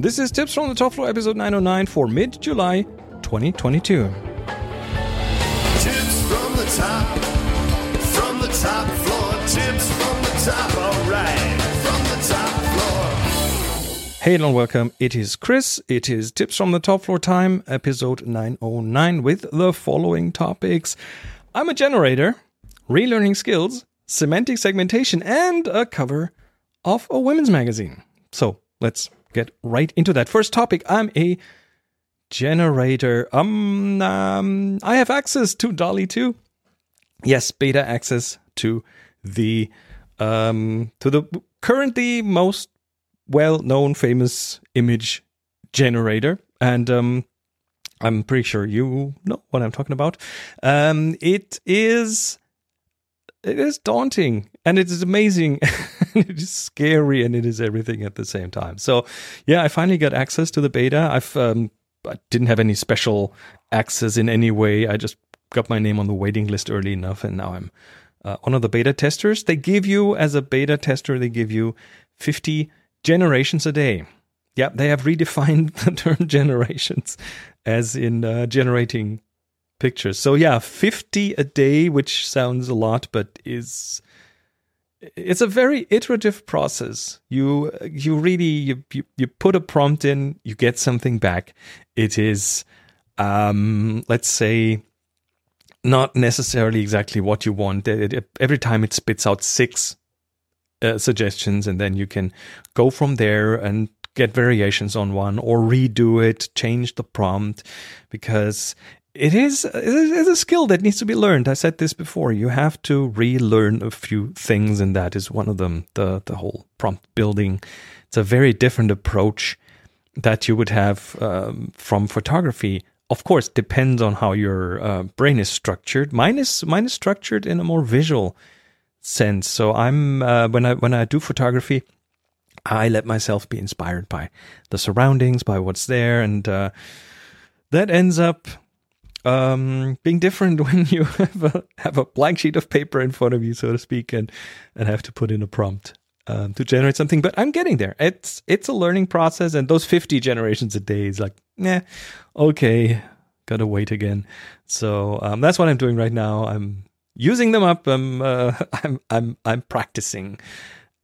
This is Tips from the Top Floor, episode 909 for mid July 2022. Tips from the top, from the top floor. Tips from the top, alright, from the top floor. Hey and welcome. It is Chris. It is Tips from the Top Floor time, episode 909, with the following topics Image generator, relearning skills, semantic segmentation, and a cover of a women's magazine. So let's get right into that. First topic Image generator. Um, um I have access to DALL-E 2. Yes, beta access to the um to the currently most well-known famous image generator and um I'm pretty sure you know what I'm talking about. Um it is it is daunting and it is amazing. It is scary and it is everything at the same time. So yeah i finally got access to the beta. I've um, i didn't have any special access in any way. I just got my name on the waiting list early enough and now i'm uh, one of the beta testers. They give you as a beta tester they give you 50 generations a day. Yeah they have redefined the term generations as in uh, generating pictures. So yeah, 50 a day, which sounds a lot, but is it's a very iterative process. You you really you, you, you put a prompt in, you get something back. It is um let's say not necessarily exactly what you want. It, it, every time it spits out six uh, suggestions and then you can go from there and get variations on one or redo it, change the prompt because it is it's a skill that needs to be learned. I said this before. You have to relearn a few things, and that is one of them. The the whole prompt building. It's a very different approach that you would have um, from photography. Of course, depends on how your uh, brain is structured. Mine is mine is structured in a more visual sense. So I'm uh, when I when I do photography, I let myself be inspired by the surroundings, by what's there, and uh, that ends up um, being different when you have a have a blank sheet of paper in front of you, so to speak, and and have to put in a prompt um, to generate something. But I'm getting there. It's it's a learning process, and those 50 generations a day is like, yeah, okay, gotta wait again. So um, that's what I'm doing right now. I'm using them up. I'm uh, I'm I'm I'm practicing,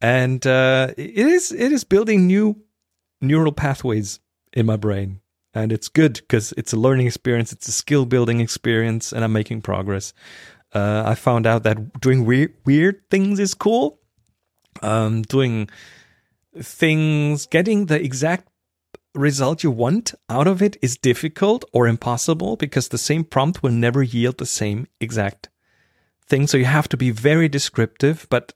and uh, it is it is building new neural pathways in my brain and it's good because it's a learning experience, it's a skill building experience, and I'm making progress. Uh, I found out that doing weird weird things is cool. Um, doing things, getting the exact result you want out of it is difficult or impossible because the same prompt will never yield the same exact thing. So you have to be very descriptive, but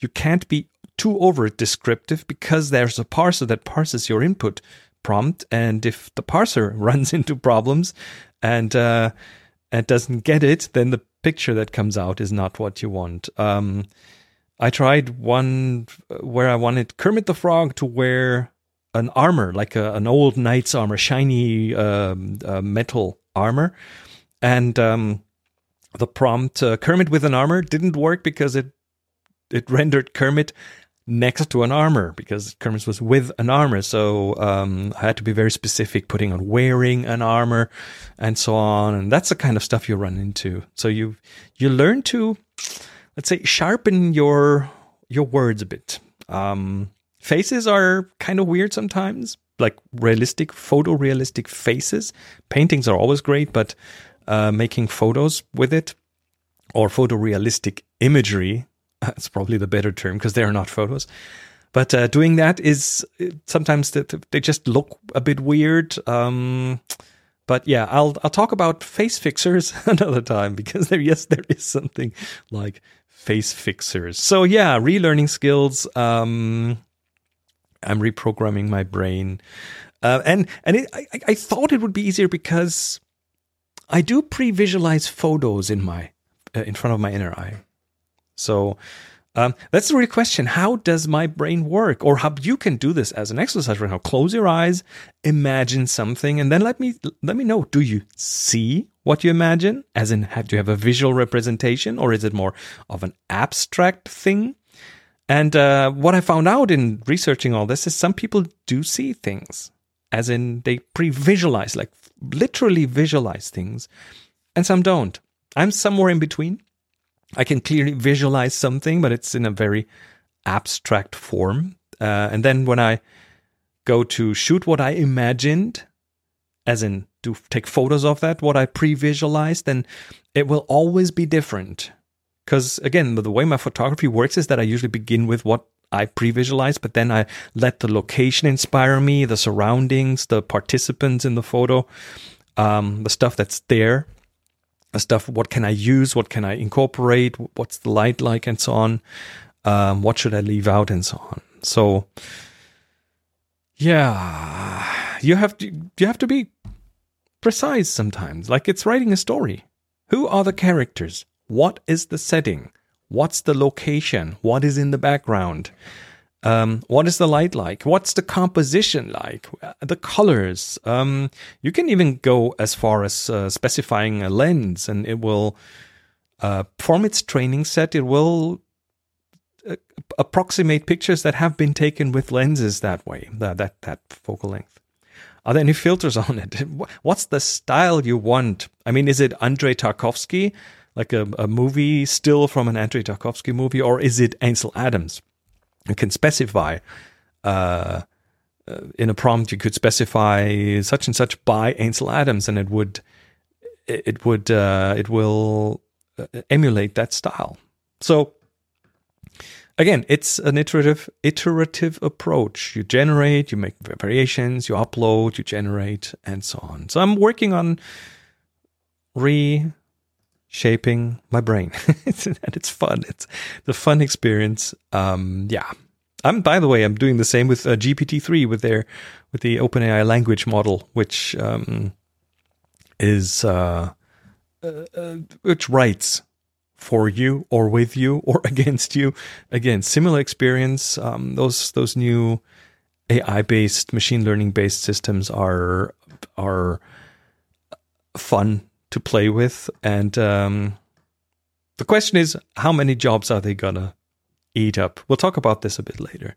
you can't be too over descriptive because there's a parser that parses your input prompt, and if the parser runs into problems and uh, and doesn't get it, then the picture that comes out is not what you want. Um, I tried one where I wanted Kermit the Frog to wear an armor, like a, an old knight's armor, shiny um, uh, metal armor, and um, the prompt uh, Kermit with an armor didn't work because it it rendered Kermit next to an armor because Kermit was with an armor. So um, I had to be very specific, putting on wearing an armor and so on. And that's the kind of stuff you run into. So you you learn to let's say sharpen your your words a bit. Um, faces are kind of weird sometimes, like realistic, photorealistic faces. Paintings are always great, but uh, making photos with it or photorealistic imagery that's probably the better term because they are not photos. But uh, doing that is sometimes they just look a bit weird. Um, but yeah, I'll I'll talk about face fixers another time because there yes there is something like face fixers. So yeah, relearning skills. Um, I'm reprogramming my brain, uh, and and it, I, I thought it would be easier because I do pre-visualize photos in my uh, in front of my inner eye. So um, that's the real question. How does my brain work? Or how you can do this as an exercise right now. Close your eyes, imagine something, and then let me let me know. Do you see what you imagine? As in, have do you have a visual representation, or is it more of an abstract thing? And uh, what I found out in researching all this is some people do see things, as in they pre visualize, like literally visualize things, and some don't. I'm somewhere in between. I can clearly visualize something, but it's in a very abstract form. Uh, and then when I go to shoot what I imagined, as in to take photos of that, what I pre visualized, then it will always be different. Because again, the way my photography works is that I usually begin with what I pre visualize, but then I let the location inspire me, the surroundings, the participants in the photo, um, the stuff that's there, the stuff, what can I use, what can I incorporate, what's the light like, and so on. Um, what should I leave out, and so on. So, yeah, you have to you have to be precise sometimes. Like it's writing a story. Who are the characters? What is the setting? What's the location? What is in the background? Um, what is the light like? What's the composition like? The colors. Um, you can even go as far as uh, specifying a lens, and it will, uh, from its training set, it will uh, approximate pictures that have been taken with lenses that way, that that, that focal length. Are there any filters on it? What's the style you want? I mean, is it Andrei Tarkovsky, like a, a movie still from an Andrei Tarkovsky movie, or is it Ansel Adams? You can specify uh, uh, in a prompt. You could specify such and such by Ansel Adams, and it would it would uh, it will uh, emulate that style. So again, it's an iterative iterative approach. You generate, you make variations, you upload, you generate, and so on. So I'm working on reshaping my brain, and it's fun. It's the fun experience. Um, yeah. I'm by the way, I'm doing the same with uh, GPT-3 with their with the OpenAI language model, which um, is uh, uh, uh which writes for you or with you or against you. Again, similar experience. Um, those those new AI based machine learning based systems are are fun to play with, and um, the question is, how many jobs are they gonna eat up? We'll talk about this a bit later.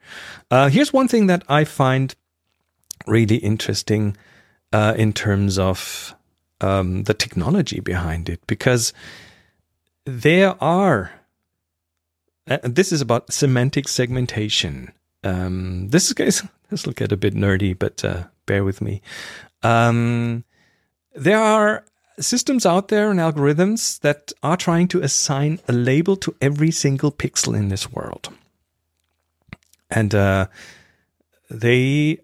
Uh, here's one thing that I find really interesting uh, in terms of um, the technology behind it, because there are, and this is about semantic segmentation. Um, this is this will get a bit nerdy, but uh, bear with me. Um, there are systems out there and algorithms that are trying to assign a label to every single pixel in this world. And uh, they,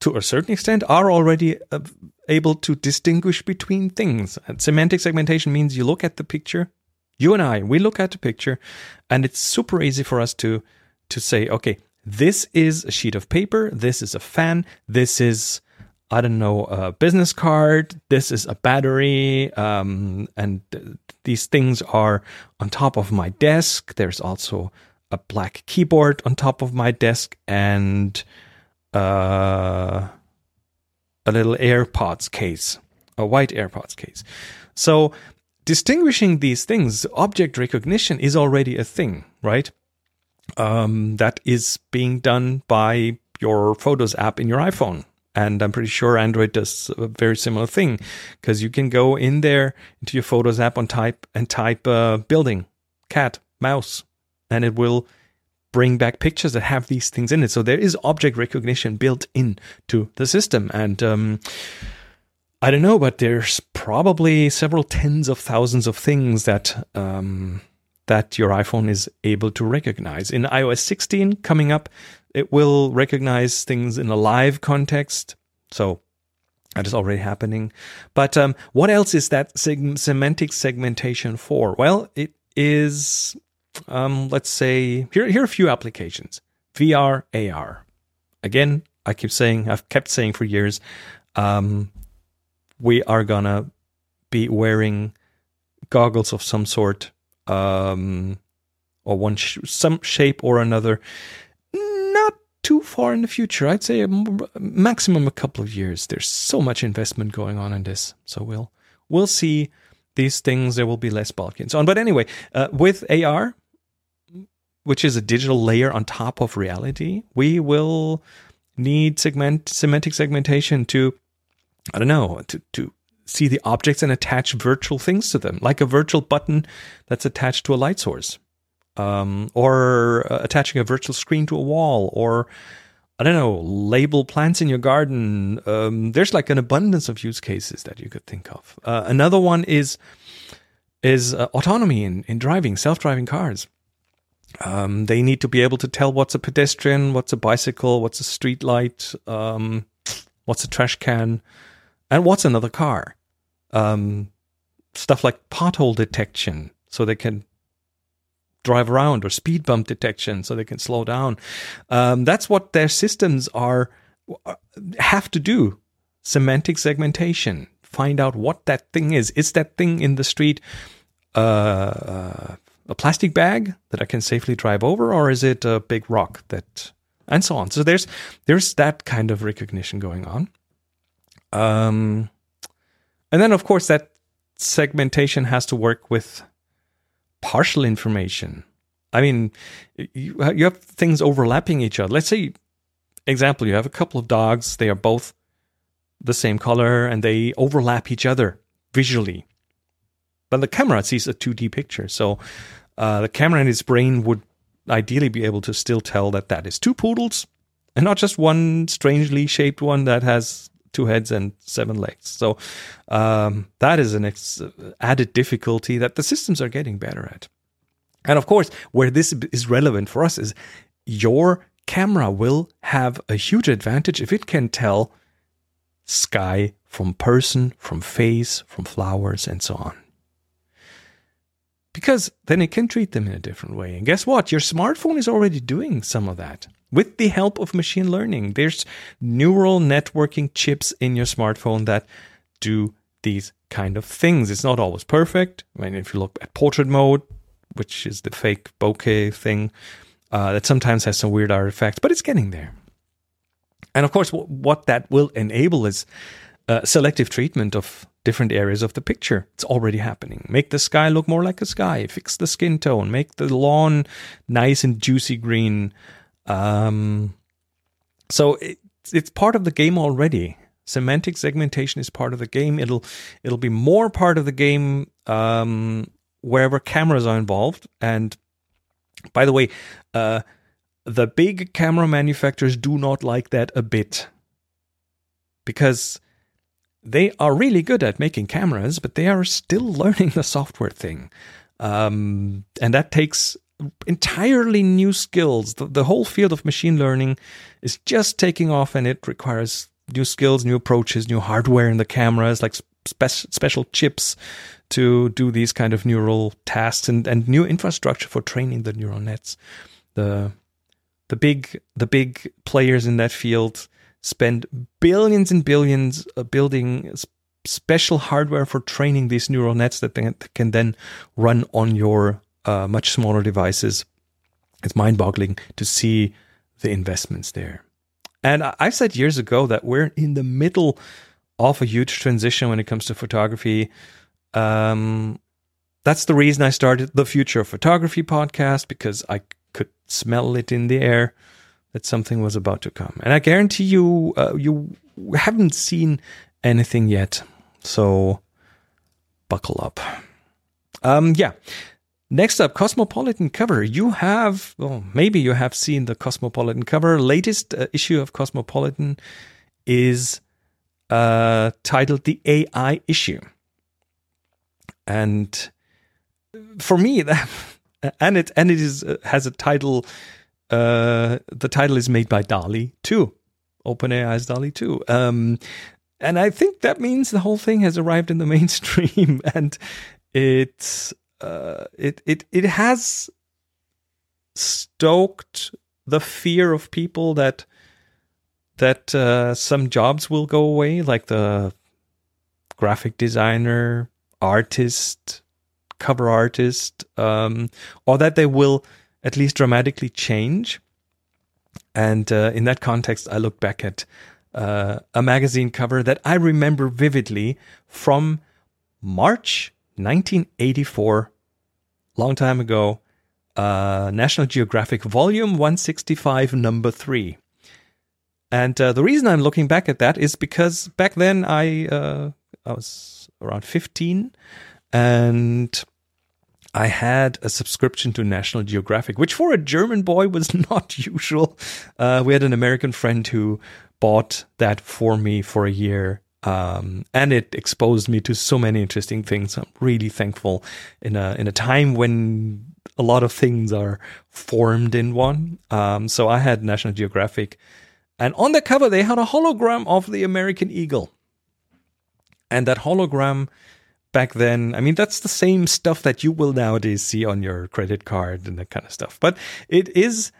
to a certain extent, are already uh, able to distinguish between things. And semantic segmentation means you look at the picture, you and I, we look at the picture, and it's super easy for us to to say, okay, this is a sheet of paper, this is a fan, this is I don't know a business card, this is a battery, um, and these things are on top of my desk. There's also a black keyboard on top of my desk, and uh, a little AirPods case, a white AirPods case. So distinguishing these things, object recognition is already a thing, right? Um, that is being done by your Photos app in your iPhone. And I'm pretty sure Android does a very similar thing because you can go in there into your Photos app on type and type uh, building, cat, mouse, and it will bring back pictures that have these things in it. So there is object recognition built into the system. And um, I don't know, but there's probably several tens of thousands of things that um, that your iPhone is able to recognize. In iOS 16 coming up, it will recognize things in a live context. So that is already happening. But um, what else is that semantic segmentation for? Well, it is um, let's say here here are a few applications: VR, AR. Again, I keep saying I've kept saying for years, um, we are gonna be wearing goggles of some sort, um, or one sh- some shape or another. Not too far in the future. I'd say a maximum a couple of years. There's so much investment going on in this, so we'll we'll see these things. There will be less bulky and so on. But anyway, uh, with AR, which is a digital layer on top of reality. We will need segment semantic segmentation to, I don't know, to to see the objects and attach virtual things to them, like a virtual button that's attached to a light source, um, or uh, attaching a virtual screen to a wall, or I don't know, label plants in your garden. Um, there's like an abundance of use cases that you could think of. Uh, another one is is uh, autonomy in, in driving, self driving cars. Um, they need to be able to tell what's a pedestrian, what's a bicycle, what's a street light, um, what's a trash can, and what's another car. Um, stuff like pothole detection, so they can drive around, or speed bump detection, so they can slow down. Um, that's what their systems are have to do. Semantic segmentation. Find out what that thing is. Is that thing in the street uh, uh, a plastic bag that I can safely drive over, or is it a big rock that, and so on. So there's there's that kind of recognition going on. Um, and then of course that segmentation has to work with partial information. I mean, you you have things overlapping each other. Let's say, example, you have a couple of dogs. They are both the same color and they overlap each other visually. But the camera sees a 2D picture. So uh, the camera in its brain would ideally be able to still tell that that is two poodles and not just one strangely shaped one that has two heads and seven legs. So um, that is an ex- added difficulty that the systems are getting better at. And of course, where this is relevant for us is your camera will have a huge advantage if it can tell sky from person, from face, from flowers, and so on because then it can treat them in a different way. And guess what? Your smartphone is already doing some of that with the help of machine learning. There's neural networking chips in your smartphone that do these kind of things. It's not always perfect. I mean, if you look at portrait mode, which is the fake bokeh thing, uh, that sometimes has some weird artifacts, but it's getting there. And of course, w- what that will enable is uh, selective treatment of different areas of the picture. It's already happening. Make the sky look more like a sky. Fix the skin tone. Make the lawn nice and juicy green. Um, so it, it's part of the game already. Semantic segmentation is part of the game. It'll it'll be more part of the game um, wherever cameras are involved. And by the way, uh, the big camera manufacturers do not like that a bit because they are really good at making cameras, but they are still learning the software thing. Um, and that takes entirely new skills. The, the, whole field of machine learning is just taking off and it requires new skills, new approaches, new hardware in the cameras, like spe- special chips to do these kind of neural tasks and, and new infrastructure for training the neural nets. The the big the big players in that field spend billions and billions uh, building special hardware for training these neural nets that can then run on your uh, much smaller devices. It's mind boggling to see the investments there. And I said years ago that we're in the middle of a huge transition when it comes to photography. Um, that's the reason I started the Future of Photography podcast because I could smell it in the air that something was about to come. And I guarantee you, uh, you haven't seen anything yet. So buckle up. Um, yeah. Next up, Cosmopolitan cover. You have, well, maybe you have seen the Cosmopolitan cover. Latest uh, issue of Cosmopolitan is uh, titled The AI Issue. And for me, that, and it and it is uh, has a title uh, the title is made by DALL-E 2, OpenAI's DALL-E 2. Um, and I think that means the whole thing has arrived in the mainstream, and it's uh, it it it has stoked the fear of people that that uh, some jobs will go away, like the graphic designer, artist, cover artist, um, or that they will at least dramatically change. And uh, in that context, I look back at uh, a magazine cover that I remember vividly from March 1984, long time ago. uh, National Geographic Volume 165, Number 3. And uh, the reason I'm looking back at that is because back then I uh, I was around 15 and I had a subscription to National Geographic, which for a German boy was not usual. Uh, we had an American friend who bought that for me for a year. Um, and it exposed me to so many interesting things. I'm really thankful in a in a time when a lot of things are formed in one. Um, so I had National Geographic, and on the cover they had a hologram of the American eagle, and that hologram back then, I mean, that's the same stuff that you will nowadays see on your credit card and that kind of stuff. But it is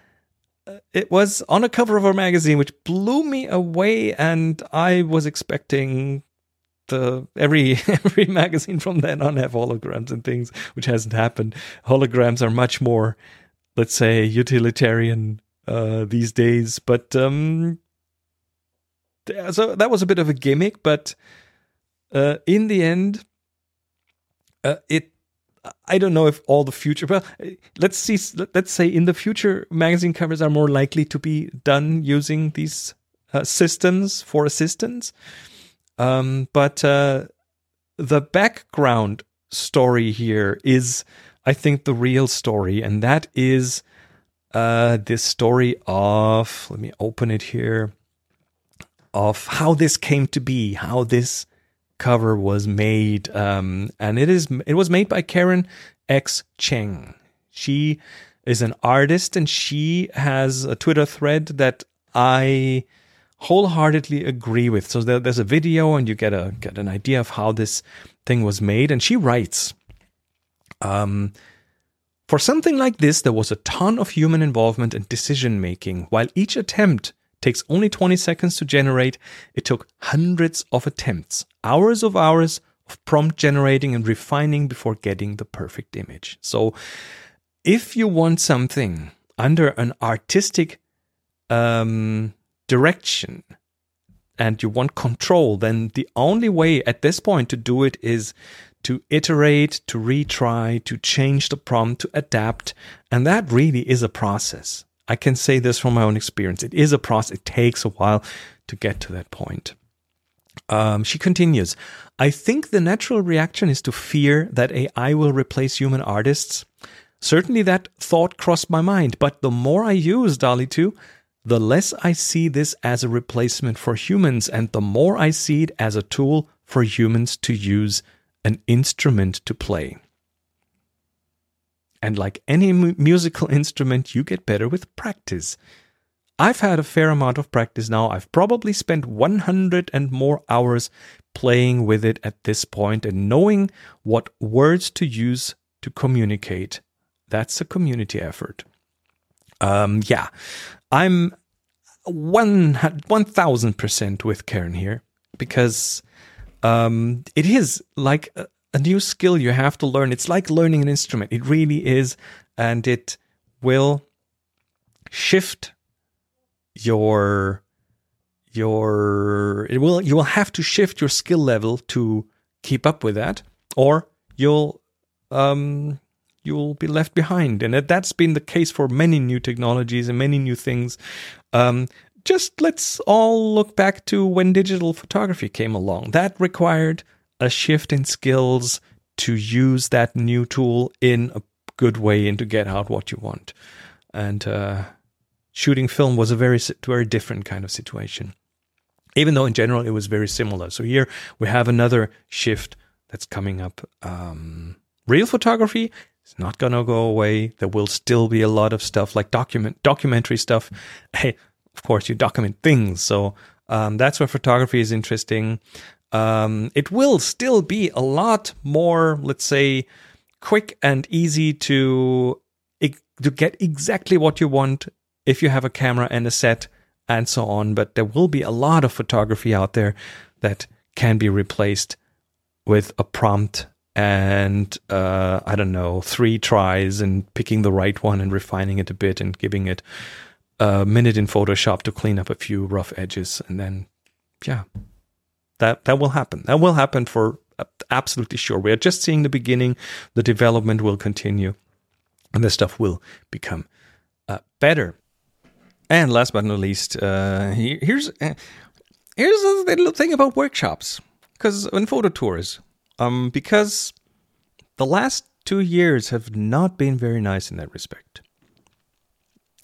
it was on a cover of a magazine, which blew me away, and I was expecting the every every magazine from then on have holograms and things, which hasn't happened. Holograms are much more, let's say, utilitarian uh, these days. But um, so that was a bit of a gimmick, but uh, in the end, uh, it I don't know if all the future, well, let's see, let's say in the future, magazine covers are more likely to be done using these uh, systems for assistance. Um, but uh, the background story here is, I think, the real story, and that is uh, this story of, let me open it here, of how this came to be, how this cover was made, um, and it is it was made by Karen X Cheng. She is an artist, and she has a Twitter thread that I wholeheartedly agree with. So there, there's a video, and you get a get an idea of how this thing was made. And she writes, um, for something like this, there was a ton of human involvement and decision making. While each attempt takes only 20 seconds to generate, it took hundreds of attempts, hours of hours of prompt generating and refining before getting the perfect image. So, if you want something under an artistic um, direction and you want control, then the only way at this point to do it is to iterate, to retry, to change the prompt, to adapt. And that really is a process. I can say this from my own experience. It is a process. It takes a while to get to that point. Um, she continues I think the natural reaction is to fear that AI will replace human artists. Certainly that thought crossed my mind, but the more I use DALL-E 2, the less I see this as a replacement for humans, and the more I see it as a tool for humans to use, an instrument to play. And like any mu- musical instrument, you get better with practice. I've had a fair amount of practice now. I've probably spent 100 and more hours playing with it at this point and knowing what words to use to communicate. That's a community effort. Um, yeah, I'm one 1000% with Karen here because um, it is like a, a new skill you have to learn. It's like learning an instrument. It really is. And it will shift your your it will you will have to shift your skill level to keep up with that or you'll um you'll be left behind and that's been the case for many new technologies and many new things um just let's all look back to when digital photography came along that required a shift in skills to use that new tool in a good way and to get out what you want. And uh shooting film was a very very different kind of situation. Even though in general it was very similar. So here we have another shift that's coming up. Um, real photography is not going to go away. There will still be a lot of stuff like document documentary stuff. Hey of course you document things. So um, that's where photography is interesting um, it will still be a lot more let's say quick and easy to to get exactly what you want if you have a camera and a set and so on. But there will be a lot of photography out there that can be replaced with a prompt and uh, I don't know, three tries and picking the right one and refining it a bit and giving it a minute in Photoshop to clean up a few rough edges. And then, yeah, that, that will happen. That will happen for absolutely sure. We are just seeing the beginning. The development will continue. and the stuff will become uh, better. And last but not least, uh, here's uh, here's a little thing about workshops, because in photo tours, um, because the last two years have not been very nice in that respect.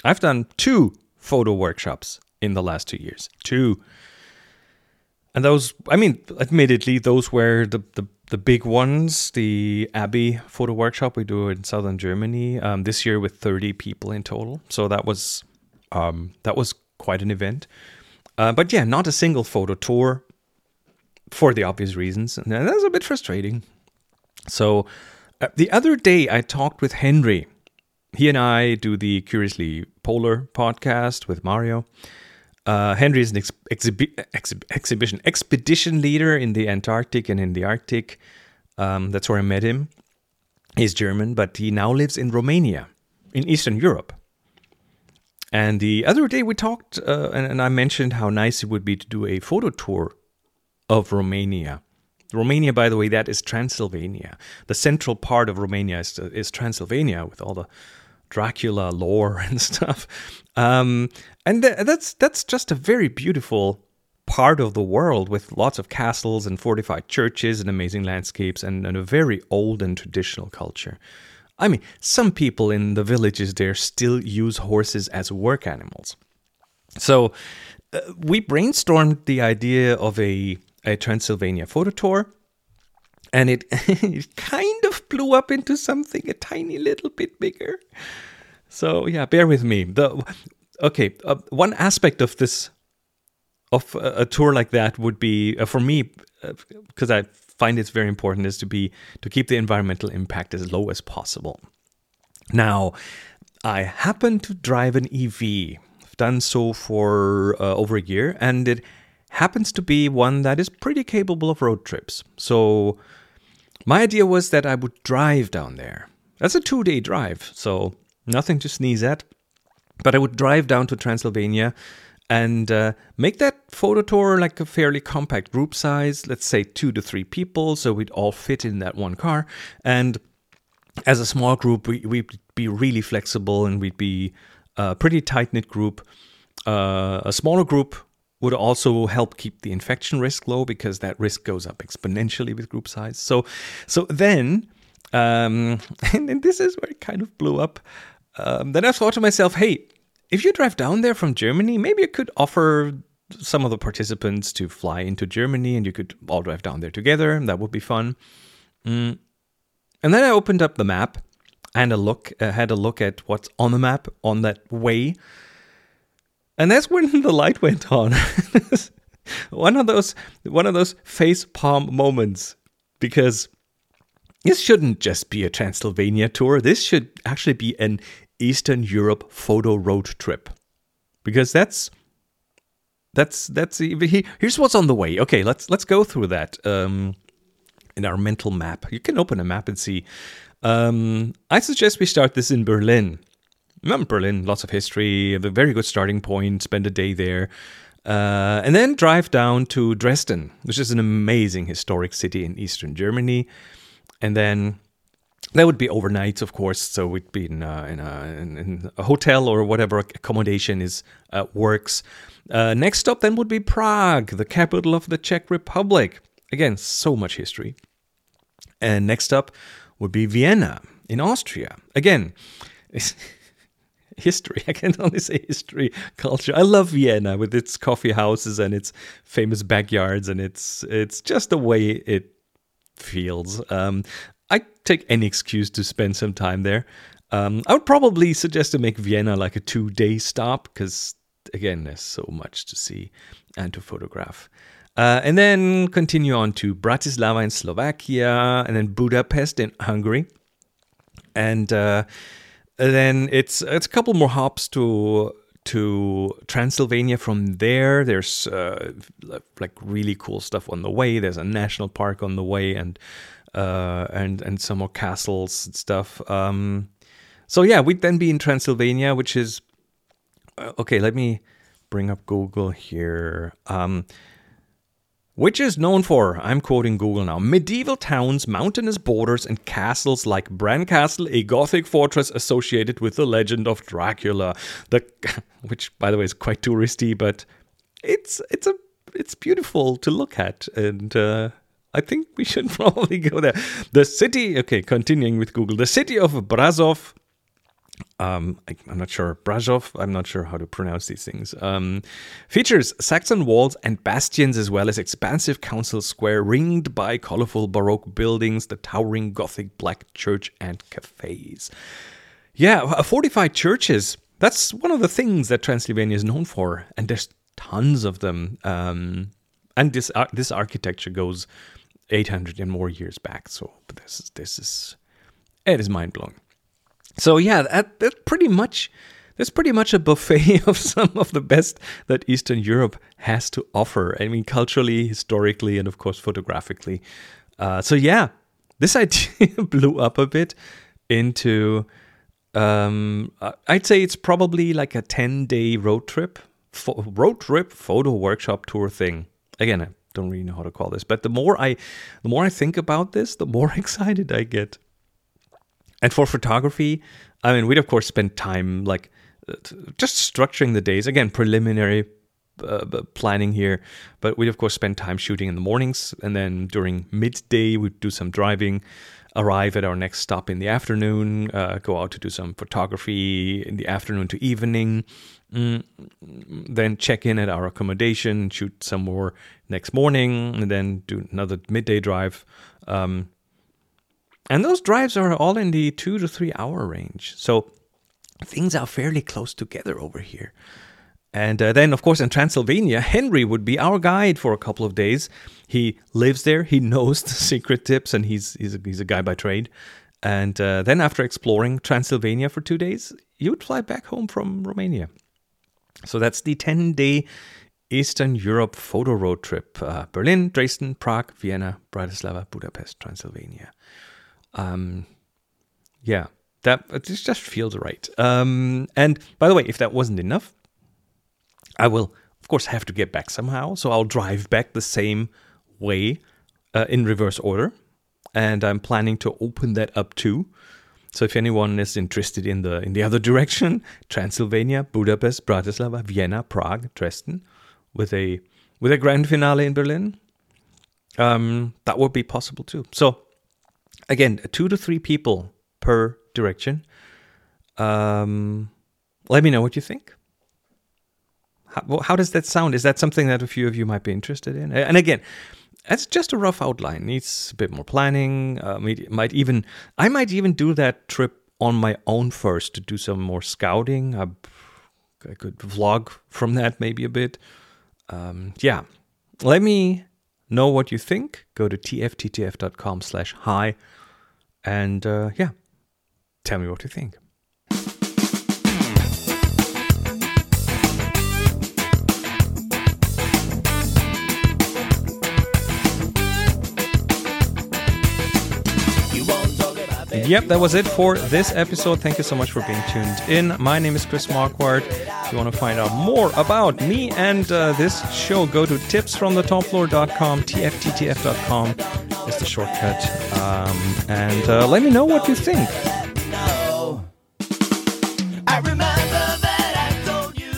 I've done two photo workshops in the last two years. Two. And those, I mean, admittedly, those were the, the, the big ones. The Abbey photo workshop we do in southern Germany um, this year with 30 people in total. So that was um, that was quite an event. Uh, but yeah, not a single photo tour for the obvious reasons. And that's a bit frustrating. So uh, the other day I talked with Henry. He and I do the Curiously Polar podcast with Mario. Uh, Henry is an ex- exhib- exhibition expedition leader in the Antarctic and in the Arctic. Um, that's where I met him. He's German, but he now lives in Romania, in Eastern Europe. And the other day we talked, uh, and, and I mentioned how nice it would be to do a photo tour of Romania. Romania, by the way, that is Transylvania. The central part of Romania is, is Transylvania with all the Dracula lore and stuff. Um, and th- that's that's just a very beautiful part of the world with lots of castles and fortified churches and amazing landscapes and, and a very old and traditional culture. I mean, some people in the villages there still use horses as work animals. So uh, we brainstormed the idea of a, a Transylvania photo tour, and it, it kind of blew up into something a tiny little bit bigger. So yeah, bear with me. The okay, uh, one aspect of this of a, a tour like that would be uh, for me because I find it's very important is to be to keep the environmental impact as low as possible. Now, I happen to drive an EV. I've done so for uh, over a year, and it happens to be one that is pretty capable of road trips. So, my idea was that I would drive down there. That's a two day drive, so nothing to sneeze at. But I would drive down to Transylvania and uh, make that photo tour like a fairly compact group size, let's say two to three people, so we'd all fit in that one car. And as a small group, we, we'd be really flexible and we'd be a pretty tight knit group. Uh, a smaller group would also help keep the infection risk low because that risk goes up exponentially with group size. So, so then, um, and, and this is where it kind of blew up. Um, then I thought to myself, hey, if you drive down there from Germany, maybe you could offer some of the participants to fly into Germany and you could all drive down there together. That would be fun. Mm. And then I opened up the map and a look, uh, had a look at what's on the map on that way. And that's when the light went on. one of those, one of those face palm moments, because this shouldn't just be a Transylvania tour. This should actually be an Eastern Europe photo road trip, because that's that's that's here's what's on the way. Okay, let's let's go through that um, in our mental map. You can open a map and see. Um, I suggest we start this in Berlin. Remember Berlin, lots of history, a very good starting point. Spend a day there. Uh, and then drive down to Dresden, which is an amazing historic city in eastern Germany. And then that would be overnight, of course. So we'd be in, in, a, in, a, hotel or whatever accommodation is uh, works. Uh, next stop then would be Prague, the capital of the Czech Republic. Again, so much history. And next up would be Vienna in Austria. Again, history. I can only say history, culture. I love Vienna with its coffee houses and its famous backyards, and it's it's just the way it feels. Um, I take any excuse to spend some time there. Um, I would probably suggest to make Vienna like a two day stop because, again, there's so much to see and to photograph. Uh, and then continue on to Bratislava in Slovakia, and then Budapest in Hungary. And uh, then it's it's a couple more hops to to Transylvania from there. There's uh, like really cool stuff on the way. There's a national park on the way, and uh, and and some more castles and stuff. Um, so yeah, we'd then be in Transylvania, which is okay. Let me bring up Google here. Um, which is known for, I'm quoting Google now, medieval towns, mountainous borders, and castles like Bran Castle, a Gothic fortress associated with the legend of Dracula. The, which, by the way, is quite touristy, but it's it's a it's beautiful to look at, and uh, I think we should probably go there. The city, okay, continuing with Google, the city of Brazov um, I, am not sure, Brajov, I'm not sure how to pronounce these things, um, features Saxon walls and bastions as well as expansive council square ringed by colorful Baroque buildings, the towering Gothic black church and cafes. Yeah, fortified churches, that's one of the things that Transylvania is known for, and there's tons of them. Um, and this this architecture goes 800 and more years back, so this is, this is, it is mind blowing. So yeah, that, that's pretty much that's pretty much a buffet of some of the best that Eastern Europe has to offer. I mean, culturally, historically, and of course, photographically. Uh, so yeah, this idea blew up a bit into. Um, I'd say it's probably like a ten day road trip, fo- road trip photo workshop tour thing. Again, I don't really know how to call this, but the more I, the more I think about this, the more excited I get. And for photography, I mean, we'd of course spend time like uh, just structuring the days. Again, preliminary uh, planning here, but we'd of course spend time shooting in the mornings, and then during midday we'd do some driving, arrive at our next stop in the afternoon, uh, go out to do some photography in the afternoon to evening, mm, then check in at our accommodation, shoot some more next morning, and then do another midday drive. Um, and those drives are all in the two to three hour range. So things are fairly close together over here. And uh, then, of course, in Transylvania, Henry would be our guide for a couple of days. He lives there, he knows the secret tips, and he's, he's, a, he's a guy by trade. And uh, then, after exploring Transylvania for two days, you would fly back home from Romania. So that's the 10 day Eastern Europe photo road trip uh, Berlin, Dresden, Prague, Vienna, Bratislava, Budapest, Transylvania um, yeah, that it just feels right. Um, and by the way, if that wasn't enough, I will of course have to get back somehow. So I'll drive back the same way uh, in reverse order, and I'm planning to open that up too. So if anyone is interested in the in the other direction, Transylvania, Budapest, Bratislava, Vienna, Prague, Dresden, with a with a grand finale in Berlin, um, that would be possible too. So again, two to three people per direction. Um, let me know what you think. How, how, does that sound? Is that something that a few of you might be interested in? And again, that's just a rough outline. Needs a bit more planning. Uh, might even I might even do that trip on my own first to do some more scouting. I, I could vlog from that maybe a bit. Um, yeah, let me know what you think. Go to tfttf.com slash and uh, yeah, tell me what you think. Yep, that was it for this episode. Thank you so much for being tuned in. My name is Chris Marquardt. If you want to find out more about me and uh, this show, go to tipsfromthetopfloor.com, tfttf.com is the shortcut. Um, and uh, let me know what you think.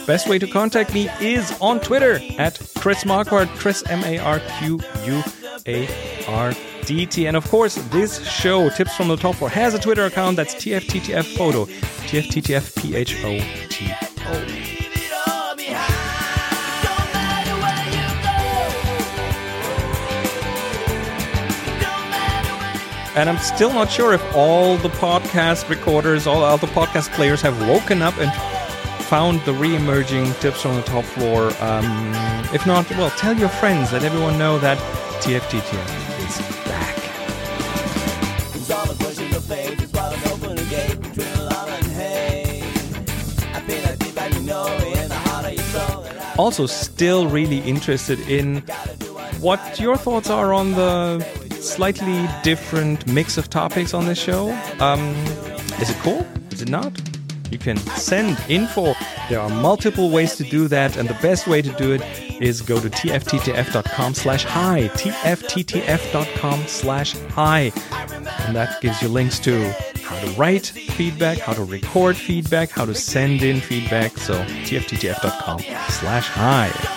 Best way to contact me is on Twitter at Chris Marquardt, Chris M A R Q U A R D T. And of course, this show, Tips from the Top Floor, has a Twitter account that's TFTTF Photo, TFTTF P H O T O. And I'm still not sure if all the podcast recorders, all, all the podcast players have woken up and found the re-emerging tips on the top floor. Um, if not, well, tell your friends, let everyone know that TFTTF is back. Also, still really interested in what your thoughts are on the slightly different mix of topics on this show. Um, is it cool? Is it not? You can send info. There are multiple ways to do that, and the best way to do it is go to tfttf.com slash hi, tfttf.com slash hi. And that gives you links to how to write feedback, how to record feedback, how to send in feedback. So tfttf.com slash hi.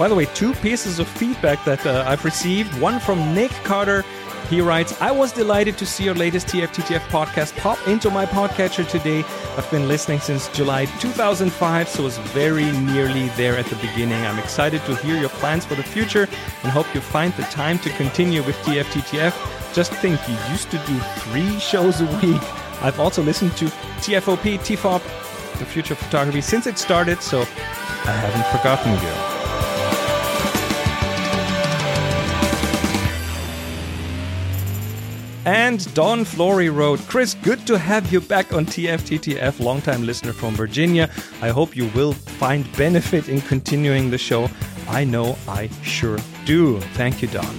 By the way, two pieces of feedback that uh, I've received. One from Nick Carter. He writes, I was delighted to see your latest TFTTF podcast pop into my podcatcher today. I've been listening since July 2005, so it's very nearly there at the beginning. I'm excited to hear your plans for the future and hope you find the time to continue with TFTTF. Just think, you used to do three shows a week. I've also listened to TFOP, TFOP, the future of photography, since it started, so I haven't forgotten you. And Don Flory wrote, Chris, good to have you back on TFTTF, longtime listener from Virginia. I hope you will find benefit in continuing the show. I know I sure do. Thank you, Don.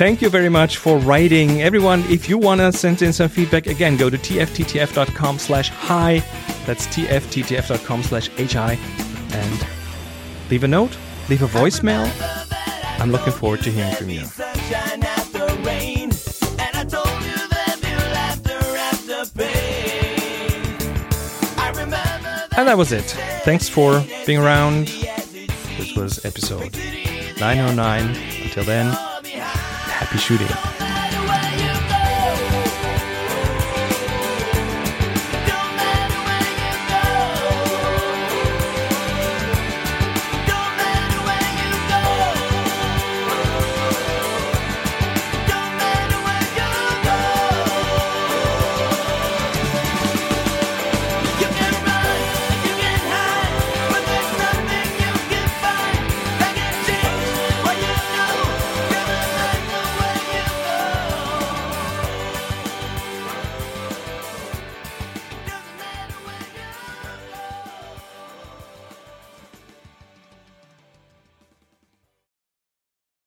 Thank you very much for writing. Everyone, if you want to send in some feedback, again, go to tfttf.com slash hi. That's tfttf.com slash hi. And leave a note, leave a voicemail. I'm looking forward to hearing from you. And that was it. Thanks for being around. This was episode 909. Until then, happy shooting.